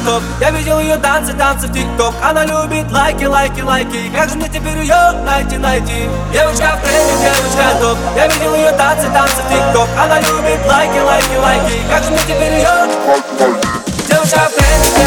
топ Я видел ее танцы, танцы в тикток. Она любит лайки, лайки, лайки. Как же мне теперь ее найти, найти? Девочка в тренде, девочка топ. Я видел ее танцы, танцы в тикток. Она любит лайки, лайки, лайки. Как же мне теперь ее Девочка в тренде,